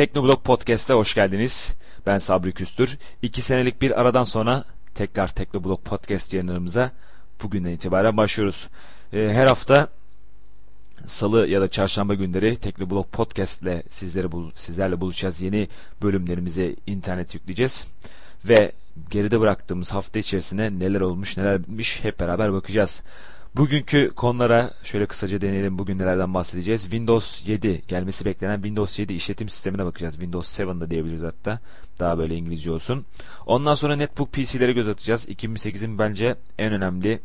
Teknoblog Podcast'a hoş geldiniz. Ben Sabri Küstür. İki senelik bir aradan sonra tekrar Teknoblog Podcast yayınlarımıza bugünden itibaren başlıyoruz. Ee, her hafta Salı ya da Çarşamba günleri Teknoblog Podcast ile sizlere sizlerle buluşacağız. Yeni bölümlerimize internet yükleyeceğiz. Ve geride bıraktığımız hafta içerisinde neler olmuş neler bitmiş hep beraber bakacağız. Bugünkü konulara şöyle kısaca deneyelim. Bugün nelerden bahsedeceğiz? Windows 7 gelmesi beklenen Windows 7 işletim sistemine bakacağız. Windows 7 da diyebiliriz hatta. Daha böyle İngilizce olsun. Ondan sonra netbook PC'lere göz atacağız. 2008'in bence en önemli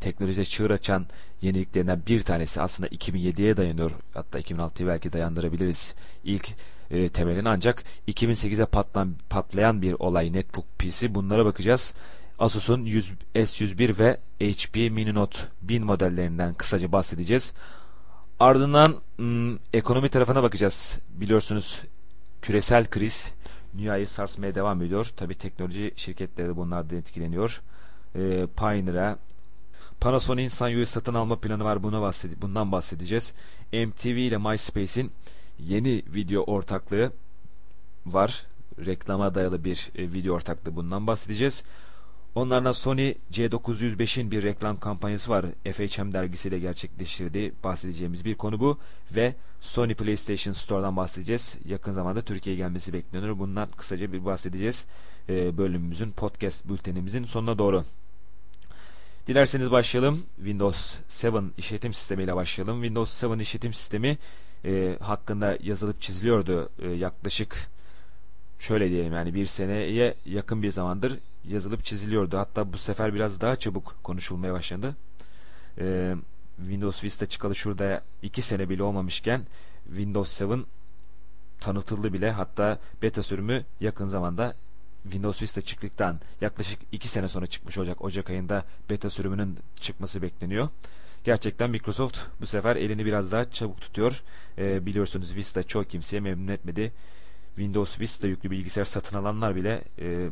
teknolojiye çığır açan yeniliklerinden bir tanesi aslında 2007'ye dayanıyor. Hatta 2006'ya belki dayandırabiliriz ilk e, temelini ancak 2008'e patlan, patlayan bir olay netbook PC bunlara bakacağız. Asus'un S101 ve HP Mini Note 1000 modellerinden kısaca bahsedeceğiz. Ardından ım, ekonomi tarafına bakacağız. Biliyorsunuz küresel kriz dünyayı sarsmaya devam ediyor. Tabi teknoloji şirketleri de bunlardan etkileniyor. E, Pioneer'a Panasonic'in Sanyu'yu satın alma planı var. Buna bahsede bundan bahsedeceğiz. MTV ile MySpace'in yeni video ortaklığı var. Reklama dayalı bir e, video ortaklığı bundan bahsedeceğiz. Onlardan Sony C905'in bir reklam kampanyası var. FHM dergisiyle gerçekleştirdiği bahsedeceğimiz bir konu bu. Ve Sony PlayStation Store'dan bahsedeceğiz. Yakın zamanda Türkiye'ye gelmesi bekleniyor. Bundan kısaca bir bahsedeceğiz. E, bölümümüzün, podcast bültenimizin sonuna doğru. Dilerseniz başlayalım. Windows 7 işletim sistemiyle başlayalım. Windows 7 işletim sistemi e, hakkında yazılıp çiziliyordu e, yaklaşık şöyle diyelim yani bir seneye yakın bir zamandır yazılıp çiziliyordu. Hatta bu sefer biraz daha çabuk konuşulmaya başladı. Ee, Windows Vista çıkalı şurada iki sene bile olmamışken Windows 7 tanıtıldı bile. Hatta beta sürümü yakın zamanda Windows Vista çıktıktan yaklaşık iki sene sonra çıkmış olacak. Ocak ayında beta sürümünün çıkması bekleniyor. Gerçekten Microsoft bu sefer elini biraz daha çabuk tutuyor. Ee, biliyorsunuz Vista çok kimseye memnun etmedi. Windows Vista yüklü bilgisayar satın alanlar bile e,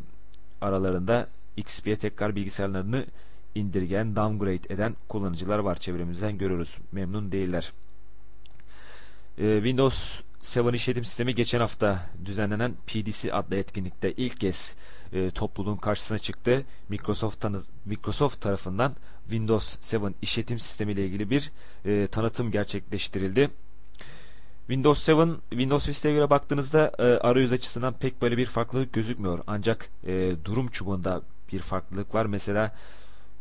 aralarında XP'ye tekrar bilgisayarlarını indirgen, downgrade eden kullanıcılar var çevremizden görüyoruz. Memnun değiller. Ee, Windows 7 işletim sistemi geçen hafta düzenlenen PDC adlı etkinlikte ilk kez e, topluluğun karşısına çıktı. Microsoft, tanı Microsoft tarafından Windows 7 işletim sistemi ile ilgili bir e, tanıtım gerçekleştirildi. Windows 7, Windows Vista'ya göre baktığınızda e, arayüz açısından pek böyle bir farklılık gözükmüyor. Ancak e, durum çubuğunda bir farklılık var. Mesela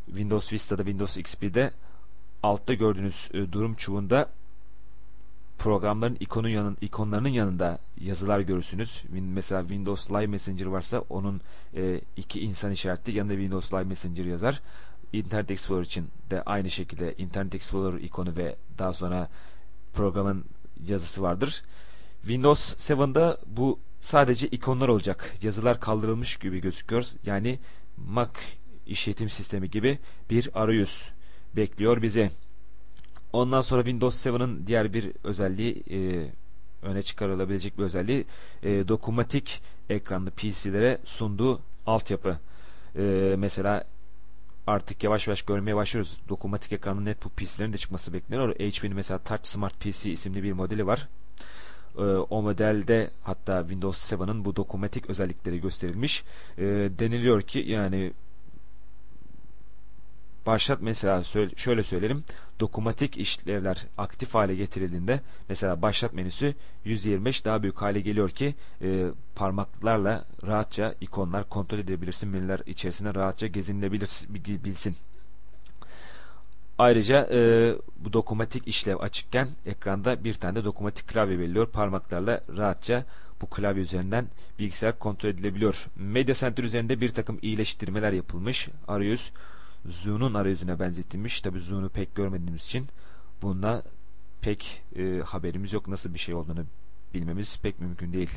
Windows Vista'da, Windows XP'de altta gördüğünüz e, durum çubuğunda programların ikonun yanın, ikonlarının yanında yazılar görürsünüz. Mesela Windows Live Messenger varsa onun e, iki insan işareti yanında Windows Live Messenger yazar. Internet Explorer için de aynı şekilde Internet Explorer ikonu ve daha sonra programın yazısı vardır. Windows 7'da bu sadece ikonlar olacak. Yazılar kaldırılmış gibi gözüküyor. Yani Mac işletim sistemi gibi bir arayüz bekliyor bizi. Ondan sonra Windows 7'ın diğer bir özelliği e, öne çıkarılabilecek bir özelliği e, dokunmatik ekranlı PC'lere sunduğu altyapı. E, mesela artık yavaş yavaş görmeye başlıyoruz. Dokunmatik ekranlı netbook PC'lerin de çıkması bekleniyor. HP'nin mesela Touch Smart PC isimli bir modeli var. Ee, o modelde hatta Windows 7'ın bu dokunmatik özellikleri gösterilmiş. Ee, deniliyor ki yani başlat mesela şöyle söyleyelim dokunmatik işlevler aktif hale getirildiğinde mesela başlat menüsü 125 daha büyük hale geliyor ki e, parmaklarla rahatça ikonlar kontrol edebilirsin menüler içerisinde rahatça gezinilebilsin. Ayrıca e, bu dokunmatik işlev açıkken ekranda bir tane de dokunmatik klavye belirliyor. Parmaklarla rahatça bu klavye üzerinden bilgisayar kontrol edilebiliyor. Media Center üzerinde bir takım iyileştirmeler yapılmış. Arayüz Zoom'un arayüzüne benzetilmiş. Tabi Zoom'u pek görmediğimiz için bunda pek e, haberimiz yok. Nasıl bir şey olduğunu bilmemiz pek mümkün değil.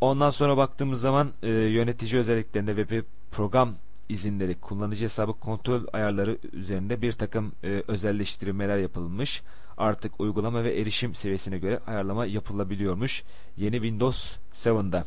Ondan sonra baktığımız zaman e, yönetici özelliklerinde ve bir program izinleri, kullanıcı hesabı kontrol ayarları üzerinde bir takım e, özelleştirmeler yapılmış. Artık uygulama ve erişim seviyesine göre ayarlama yapılabiliyormuş. Yeni Windows 7'da.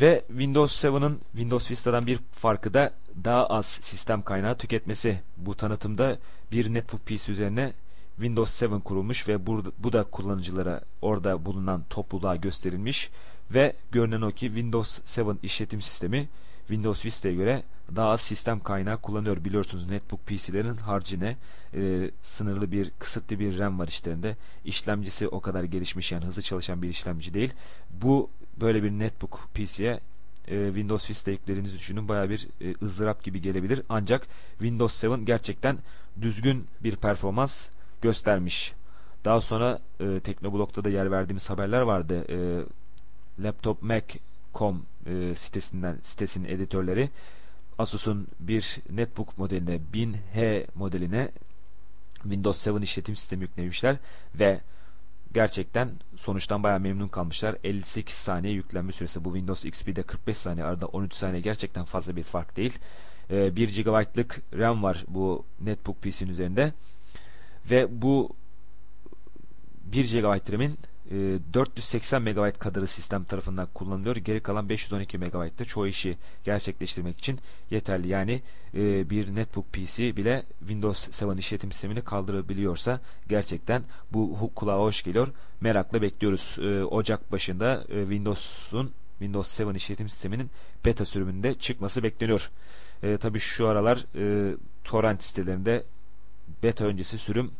Ve Windows 7'ın Windows Vista'dan bir farkı da daha az sistem kaynağı tüketmesi. Bu tanıtımda bir netbook PC üzerine Windows 7 kurulmuş ve bu, da kullanıcılara orada bulunan topluluğa gösterilmiş ve görünen o ki Windows 7 işletim sistemi Windows Vista'ya göre daha az sistem kaynağı kullanıyor. Biliyorsunuz netbook PC'lerin harcine e, sınırlı bir kısıtlı bir RAM var işlerinde. İşlemcisi o kadar gelişmiş yani hızlı çalışan bir işlemci değil. Bu böyle bir netbook PC'ye e, Windows Vista yüklediğinizi düşünün. Baya bir e, ızdırap gibi gelebilir. Ancak Windows 7 gerçekten düzgün bir performans göstermiş. Daha sonra e, Teknoblog'da da yer verdiğimiz haberler vardı. E, Laptop Mac.com e, sitesinden sitesinin editörleri Asus'un bir netbook modeline 1000H modeline Windows 7 işletim sistemi yüklemişler ve gerçekten sonuçtan bayağı memnun kalmışlar. 58 saniye yüklenme süresi bu Windows XP'de 45 saniye arada 13 saniye gerçekten fazla bir fark değil. 1 GB'lık RAM var bu netbook PC'nin üzerinde ve bu 1 GB RAM'in 480 e, MB kadarı sistem tarafından kullanılıyor. Geri kalan 512 MB'da çoğu işi gerçekleştirmek için yeterli. Yani e, bir netbook PC bile Windows 7 işletim sistemini kaldırabiliyorsa gerçekten bu kulağa hoş geliyor. Merakla bekliyoruz. E, Ocak başında Windows'un Windows 7 işletim sisteminin beta sürümünde çıkması bekleniyor. E, Tabi şu aralar e, torrent sitelerinde beta öncesi sürüm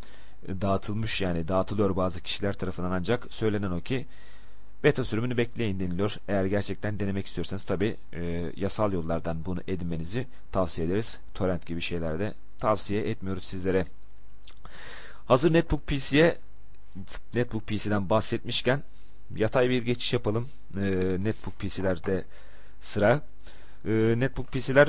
dağıtılmış yani dağıtılıyor bazı kişiler tarafından ancak söylenen o ki beta sürümünü bekleyin deniliyor. Eğer gerçekten denemek istiyorsanız tabi e, yasal yollardan bunu edinmenizi tavsiye ederiz. Torrent gibi şeylerde tavsiye etmiyoruz sizlere. Hazır Netbook PC'ye Netbook PC'den bahsetmişken yatay bir geçiş yapalım. E, Netbook PC'lerde sıra. E, Netbook PC'ler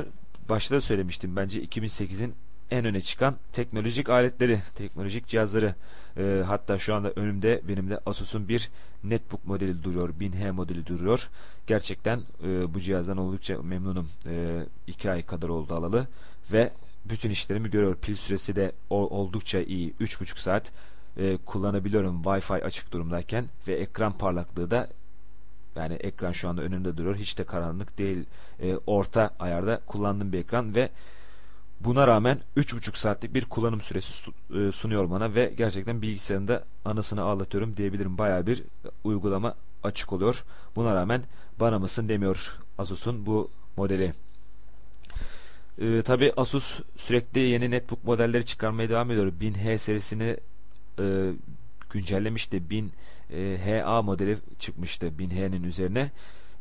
başta da söylemiştim. Bence 2008'in en öne çıkan teknolojik aletleri, teknolojik cihazları. E, hatta şu anda önümde benim de Asus'un bir netbook modeli duruyor. 1000H modeli duruyor. Gerçekten e, bu cihazdan oldukça memnunum. E, iki ay kadar oldu alalı ve bütün işlerimi görüyor. Pil süresi de oldukça iyi. 3,5 saat e, kullanabiliyorum Wi-Fi açık durumdayken ve ekran parlaklığı da yani ekran şu anda önümde duruyor. Hiç de karanlık değil. E, orta ayarda kullandığım bir ekran ve Buna rağmen 3,5 saatlik bir kullanım süresi e, sunuyor bana ve gerçekten bilgisayarında anısını ağlatıyorum diyebilirim. Baya bir uygulama açık oluyor. Buna rağmen bana mısın demiyor Asus'un bu modeli. Ee, Tabi Asus sürekli yeni netbook modelleri çıkarmaya devam ediyor. 1000H serisini e, güncellemişti. 1000 e, HA modeli çıkmıştı 1000H'nin üzerine.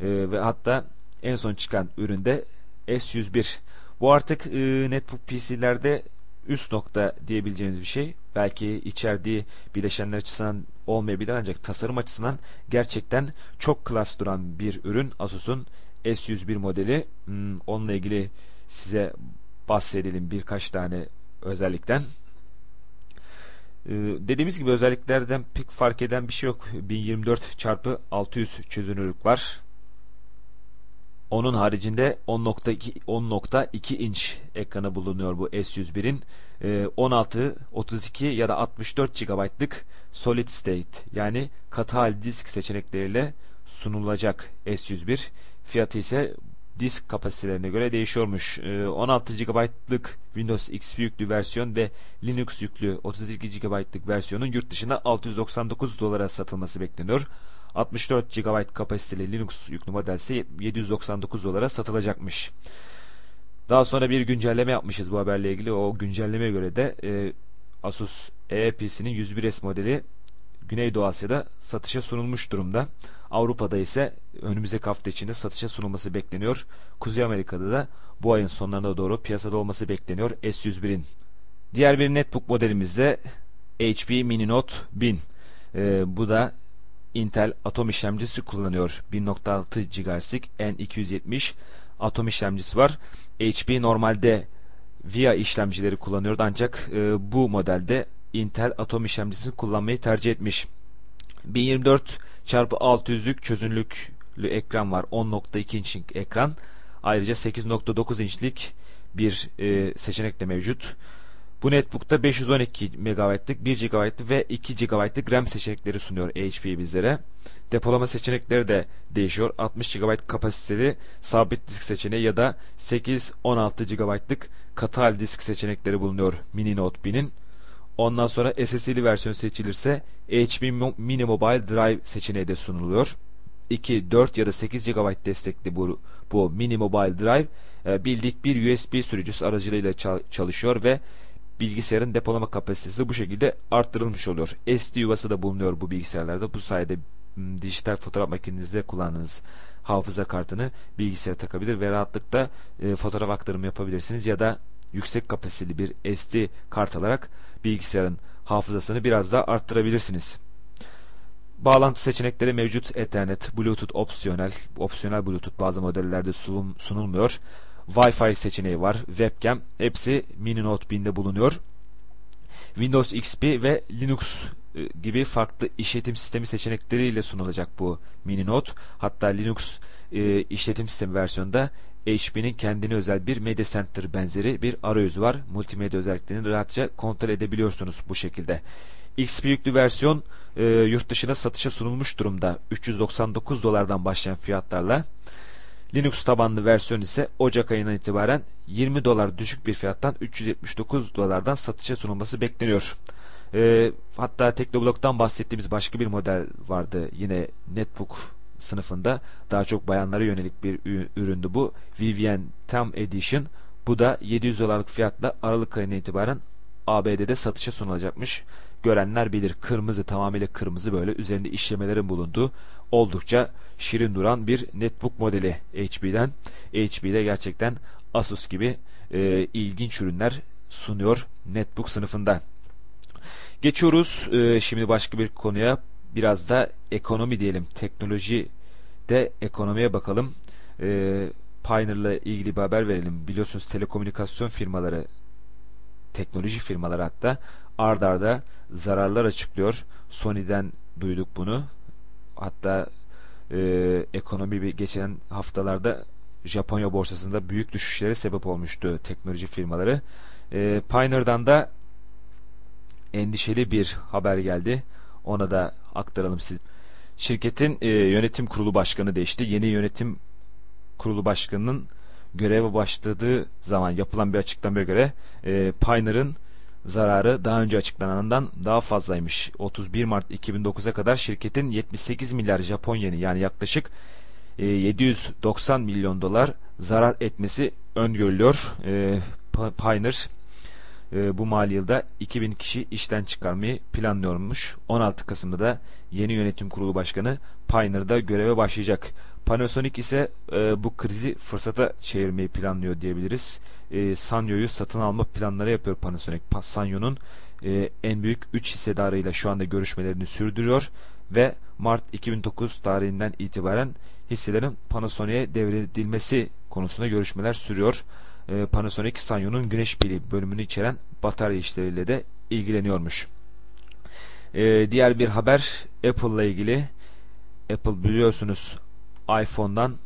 E, ve hatta en son çıkan üründe S101 bu artık e, netbook PC'lerde üst nokta diyebileceğimiz bir şey. Belki içerdiği bileşenler açısından olmayabilir ancak tasarım açısından gerçekten çok klas duran bir ürün Asus'un S101 modeli. Hmm, onunla ilgili size bahsedelim birkaç tane özellikten. Ee, dediğimiz gibi özelliklerden pek fark eden bir şey yok. 1024 çarpı 600 çözünürlük var. Onun haricinde 10.2 10.2 inç ekranı bulunuyor bu S101'in. E, 16, 32 ya da 64 GB'lık solid state yani katı hal disk seçenekleriyle sunulacak S101. Fiyatı ise disk kapasitelerine göre değişiyormuş. E, 16 GB'lık Windows XP yüklü versiyon ve Linux yüklü 32 GB'lık versiyonun yurt dışında 699 dolara satılması bekleniyor. 64 GB kapasiteli Linux yüklü model ise 799 dolara satılacakmış. Daha sonra bir güncelleme yapmışız bu haberle ilgili. O güncellemeye göre de e, Asus EPC'nin 101S modeli Güneydoğu Asya'da satışa sunulmuş durumda. Avrupa'da ise önümüzdeki hafta içinde satışa sunulması bekleniyor. Kuzey Amerika'da da bu ayın sonlarına doğru piyasada olması bekleniyor S101'in. Diğer bir netbook modelimiz de HP Mini Note 1000. Ee, bu da Intel Atom işlemcisi kullanıyor. 1.6 GHz'lik N270 Atom işlemcisi var. HP normalde VIA işlemcileri kullanıyordu ancak e, bu modelde Intel Atom işlemcisini kullanmayı tercih etmiş. 1024 x 600'lük çözünürlüklü ekran var. 10.2 inçlik ekran. Ayrıca 8.9 inçlik bir e, seçenek de mevcut. Bu netbook'ta 512 MB'lık, 1 GB'lık ve 2 GB'lık RAM seçenekleri sunuyor HP bizlere. Depolama seçenekleri de değişiyor. 60 GB kapasiteli sabit disk seçeneği ya da 8-16 GB'lık katı hal disk seçenekleri bulunuyor Mini Note 1000'in. Ondan sonra SSD'li versiyon seçilirse HP Mini Mobile Drive seçeneği de sunuluyor. 2, 4 ya da 8 GB destekli bu, bu Mini Mobile Drive e, bildik bir USB sürücüsü aracılığıyla çalışıyor ve bilgisayarın depolama kapasitesi de bu şekilde arttırılmış oluyor. SD yuvası da bulunuyor bu bilgisayarlarda. Bu sayede dijital fotoğraf makinenizde kullandığınız hafıza kartını bilgisayara takabilir ve rahatlıkla e, fotoğraf aktarımı yapabilirsiniz ya da yüksek kapasiteli bir SD kart alarak bilgisayarın hafızasını biraz daha arttırabilirsiniz. Bağlantı seçenekleri mevcut. Ethernet, Bluetooth opsiyonel. Opsiyonel Bluetooth bazı modellerde sunulmuyor. Wi-Fi seçeneği var. Webcam. Hepsi Mini Note 1000'de bulunuyor. Windows XP ve Linux e, gibi farklı işletim sistemi seçenekleriyle sunulacak bu Mini Note. Hatta Linux e, işletim sistemi versiyonunda HP'nin kendine özel bir Media Center benzeri bir arayüzü var. Multimedya özelliklerini rahatça kontrol edebiliyorsunuz bu şekilde. XP yüklü versiyon e, yurt dışına satışa sunulmuş durumda. 399 dolardan başlayan fiyatlarla. Linux tabanlı versiyon ise Ocak ayından itibaren 20 dolar düşük bir fiyattan 379 dolardan satışa sunulması bekleniyor. E, hatta Teknoblog'dan bahsettiğimiz başka bir model vardı. Yine Netbook sınıfında daha çok bayanlara yönelik bir üründü bu. Vivian Tam Edition. Bu da 700 dolarlık fiyatla Aralık ayına itibaren ABD'de satışa sunulacakmış. Görenler bilir kırmızı tamamıyla kırmızı böyle üzerinde işlemelerin bulunduğu oldukça şirin duran bir netbook modeli HP'den. HP'de gerçekten Asus gibi e, ilginç ürünler sunuyor netbook sınıfında. Geçiyoruz e, şimdi başka bir konuya biraz da ekonomi diyelim teknoloji de ekonomiye bakalım. E, Pioneer'la ilgili bir haber verelim. Biliyorsunuz telekomünikasyon firmaları teknoloji firmaları hatta ard arda zararlar açıklıyor. Sony'den duyduk bunu. Hatta e, ekonomi bir geçen haftalarda Japonya borsasında büyük düşüşlere sebep olmuştu teknoloji firmaları. E, Pioneer'dan da endişeli bir haber geldi. Ona da aktaralım siz. Şirketin e, yönetim kurulu başkanı değişti. Yeni yönetim kurulu başkanının göreve başladığı zaman yapılan bir açıklamaya göre e, Pioneer'ın zararı daha önce açıklanandan daha fazlaymış. 31 Mart 2009'a kadar şirketin 78 milyar Japon yeni yani yaklaşık e, 790 milyon dolar zarar etmesi öngörülüyor. E, Pioneer e, bu mali yılda 2000 kişi işten çıkarmayı planlıyormuş. 16 Kasım'da da yeni yönetim kurulu başkanı Pioneer'da göreve başlayacak. Panasonic ise e, bu krizi fırsata çevirmeyi planlıyor diyebiliriz. E, Sanyo'yu satın alma planları yapıyor Panasonic. Sanyo'nun e, en büyük 3 hissedarıyla şu anda görüşmelerini sürdürüyor ve Mart 2009 tarihinden itibaren hisselerin Panasonic'e devredilmesi konusunda görüşmeler sürüyor. E, Panasonic Sanyo'nun güneş pili bölümünü içeren batarya işleriyle de ilgileniyormuş. E, diğer bir haber Apple ile ilgili. Apple biliyorsunuz iPhone'dan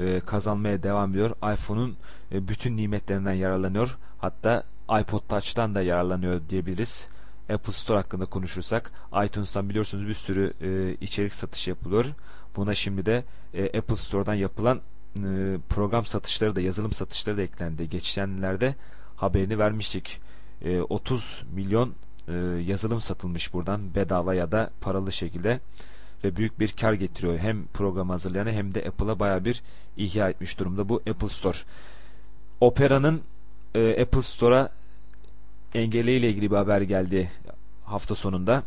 e, kazanmaya devam ediyor. iPhone'un e, bütün nimetlerinden yararlanıyor. Hatta iPod Touch'tan da yararlanıyor diyebiliriz. Apple Store hakkında konuşursak iTunes'tan biliyorsunuz bir sürü e, içerik satışı yapılıyor. Buna şimdi de e, Apple Store'dan yapılan e, program satışları da yazılım satışları da eklendi. Geçenlerde haberini vermiştik. E, 30 milyon e, yazılım satılmış buradan bedava ya da paralı şekilde ve büyük bir kar getiriyor. Hem program hazırlayanı hem de Apple'a baya bir ihya etmiş durumda bu Apple Store. Opera'nın e, Apple Store'a engeliyle ilgili bir haber geldi hafta sonunda.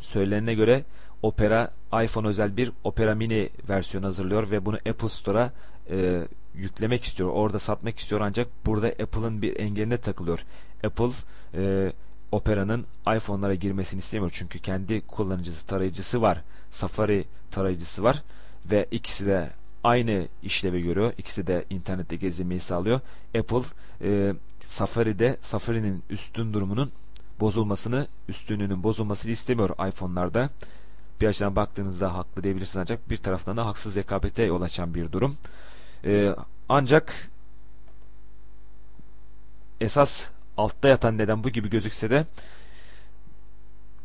Söylenene göre Opera iPhone özel bir Opera Mini versiyon hazırlıyor ve bunu Apple Store'a e, yüklemek istiyor. Orada satmak istiyor ancak burada Apple'ın bir engeline takılıyor. Apple e, Opera'nın iPhone'lara girmesini istemiyor. Çünkü kendi kullanıcısı tarayıcısı var. Safari tarayıcısı var ve ikisi de aynı işlevi görüyor. İkisi de internette gezinmeyi sağlıyor. Apple e, Safari'de Safari'nin üstün durumunun bozulmasını, üstünlüğünün bozulmasını istemiyor iPhone'larda. Bir açıdan baktığınızda haklı diyebilirsiniz ancak bir taraftan da haksız rekabete yol açan bir durum. E, ancak esas altta yatan neden bu gibi gözükse de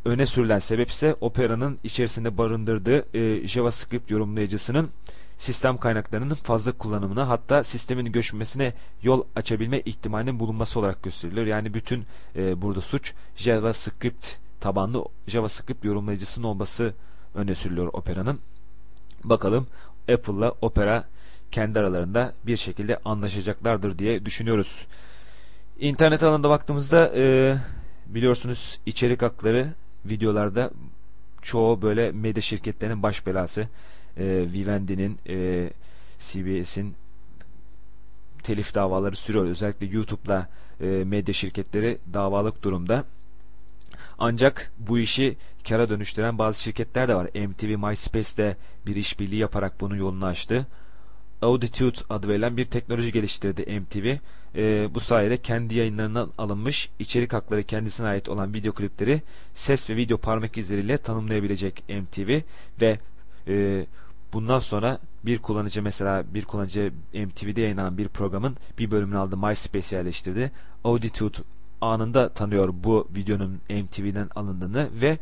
öne sürülen sebep ise Opera'nın içerisinde barındırdığı e, JavaScript yorumlayıcısının sistem kaynaklarının fazla kullanımına hatta sistemin göçmesine yol açabilme ihtimalinin bulunması olarak gösteriliyor. Yani bütün e, burada suç JavaScript tabanlı JavaScript yorumlayıcısının olması öne sürülüyor Opera'nın. Bakalım Apple'la Opera kendi aralarında bir şekilde anlaşacaklardır diye düşünüyoruz. İnternet alanında baktığımızda e, biliyorsunuz içerik hakları videolarda çoğu böyle medya şirketlerinin baş belası. E, Vivendi'nin, e, CBS'in telif davaları sürüyor. Özellikle YouTube'la e, medya şirketleri davalık durumda. Ancak bu işi kara dönüştüren bazı şirketler de var. MTV MySpace'de bir işbirliği yaparak bunun yolunu açtı. Auditude adı verilen bir teknoloji geliştirdi MTV. E, bu sayede kendi yayınlarından alınmış içerik hakları kendisine ait olan video klipleri ses ve video parmak izleriyle tanımlayabilecek MTV ve e, bundan sonra bir kullanıcı mesela bir kullanıcı MTV'de yayınlanan bir programın bir bölümünü aldı MySpace yerleştirdi. Auditude anında tanıyor bu videonun MTV'den alındığını ve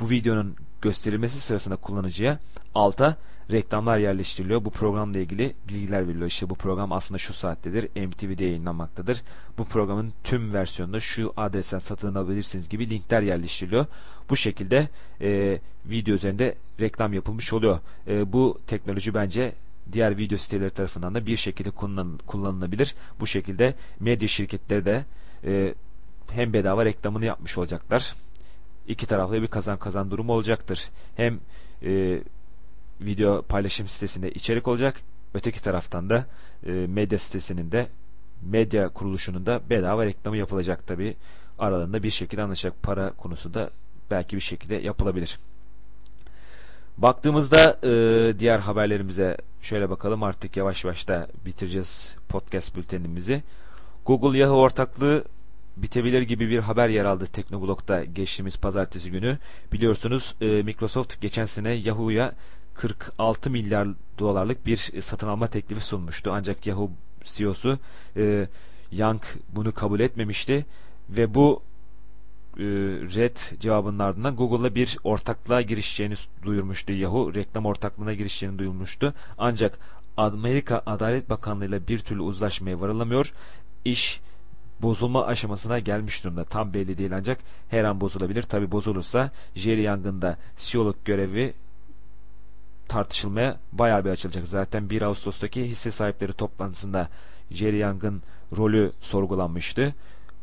bu videonun gösterilmesi sırasında kullanıcıya alta reklamlar yerleştiriliyor. Bu programla ilgili bilgiler veriliyor. İşte bu program aslında şu saattedir. MTV'de yayınlanmaktadır. Bu programın tüm versiyonunu şu adresten satın alabilirsiniz gibi linkler yerleştiriliyor. Bu şekilde e, video üzerinde reklam yapılmış oluyor. E, bu teknoloji bence diğer video siteleri tarafından da bir şekilde kullanılabilir. Bu şekilde medya şirketleri de e, hem bedava reklamını yapmış olacaklar. İki taraflı bir kazan kazan durum olacaktır. Hem e, video paylaşım sitesinde içerik olacak. Öteki taraftan da e, medya sitesinin de medya kuruluşunun da bedava reklamı yapılacak tabi. Aralarında bir şekilde anlaşacak para konusu da belki bir şekilde yapılabilir. Baktığımızda e, diğer haberlerimize şöyle bakalım artık yavaş yavaş da bitireceğiz podcast bültenimizi. Google Yahoo ortaklığı bitebilir gibi bir haber yer aldı Teknoblog'da geçtiğimiz pazartesi günü. Biliyorsunuz e, Microsoft geçen sene Yahoo'ya 46 milyar dolarlık bir e, satın alma teklifi sunmuştu. Ancak Yahoo CEO'su e, Yang bunu kabul etmemişti ve bu e, red cevabının ardından Google'la bir ortaklığa girişeceğini duyurmuştu. Yahoo reklam ortaklığına girişeceğini duyurmuştu. Ancak Amerika Adalet Bakanlığı ile bir türlü uzlaşmaya varılamıyor. İş bozulma aşamasına gelmiş durumda. Tam belli değil ancak her an bozulabilir. Tabi bozulursa Jerry Young'ın da CEO'luk görevi tartışılmaya bayağı bir açılacak. Zaten 1 Ağustos'taki hisse sahipleri toplantısında Jerry Young'ın rolü sorgulanmıştı.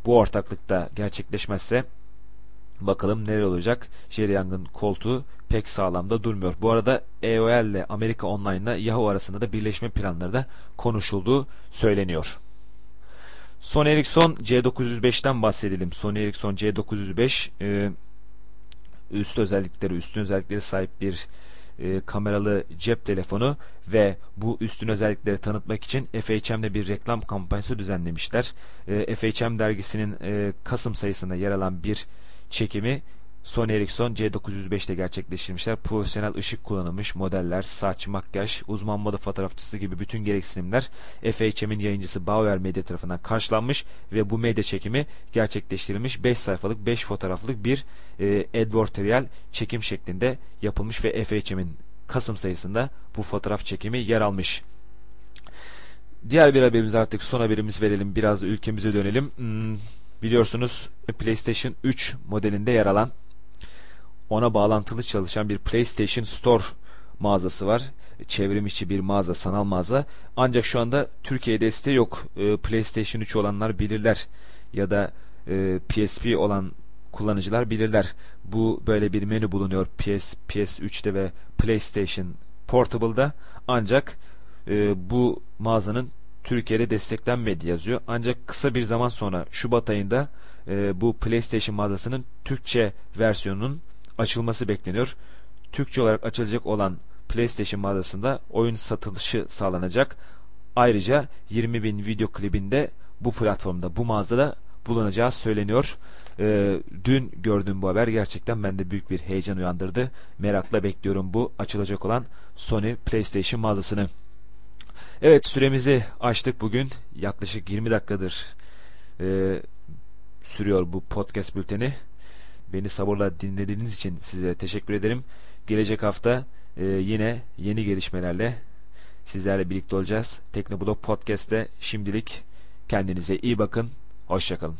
Bu ortaklıkta gerçekleşmezse bakalım neler olacak. Jerry Young'ın koltuğu pek sağlamda durmuyor. Bu arada EOL ile Amerika Online ile Yahoo arasında da birleşme planları da konuşulduğu söyleniyor. Sony Ericsson C905'ten bahsedelim. Sony Ericsson C905 e, üst özellikleri, üstün özellikleri sahip bir e, kameralı cep telefonu ve bu üstün özellikleri tanıtmak için FHM'de bir reklam kampanyası düzenlemişler. E, FHM dergisinin e, Kasım sayısında yer alan bir çekimi Sony Ericsson C905'te gerçekleştirmişler. Profesyonel ışık kullanılmış modeller, saç, makyaj, uzman moda fotoğrafçısı gibi bütün gereksinimler FHM'in yayıncısı Bauer Media tarafından karşılanmış ve bu medya çekimi gerçekleştirilmiş 5 sayfalık 5 fotoğraflık bir e, advertorial çekim şeklinde yapılmış ve FHM'in Kasım sayısında bu fotoğraf çekimi yer almış. Diğer bir haberimiz artık son haberimiz verelim. Biraz ülkemize dönelim. Hmm, biliyorsunuz PlayStation 3 modelinde yer alan ona bağlantılı çalışan bir PlayStation Store mağazası var. Çevrim içi bir mağaza, sanal mağaza. Ancak şu anda Türkiye desteği yok. E, PlayStation 3 olanlar bilirler ya da e, PSP olan kullanıcılar bilirler. Bu böyle bir menü bulunuyor PS PS3'te ve PlayStation Portable'da. Ancak e, bu mağazanın Türkiye'de desteklenmedi yazıyor. Ancak kısa bir zaman sonra Şubat ayında e, bu PlayStation mağazasının Türkçe versiyonunun açılması bekleniyor. Türkçe olarak açılacak olan PlayStation mağazasında oyun satılışı sağlanacak. Ayrıca 20 bin video klibinde bu platformda, bu mağazada bulunacağı söyleniyor. Ee, dün gördüğüm bu haber gerçekten bende büyük bir heyecan uyandırdı. Merakla bekliyorum bu açılacak olan Sony PlayStation mağazasını. Evet süremizi açtık bugün. Yaklaşık 20 dakikadır e, sürüyor bu podcast bülteni. Beni sabırla dinlediğiniz için size teşekkür ederim. Gelecek hafta e, yine yeni gelişmelerle sizlerle birlikte olacağız. Teknoblog Podcast'te şimdilik kendinize iyi bakın. Hoşçakalın.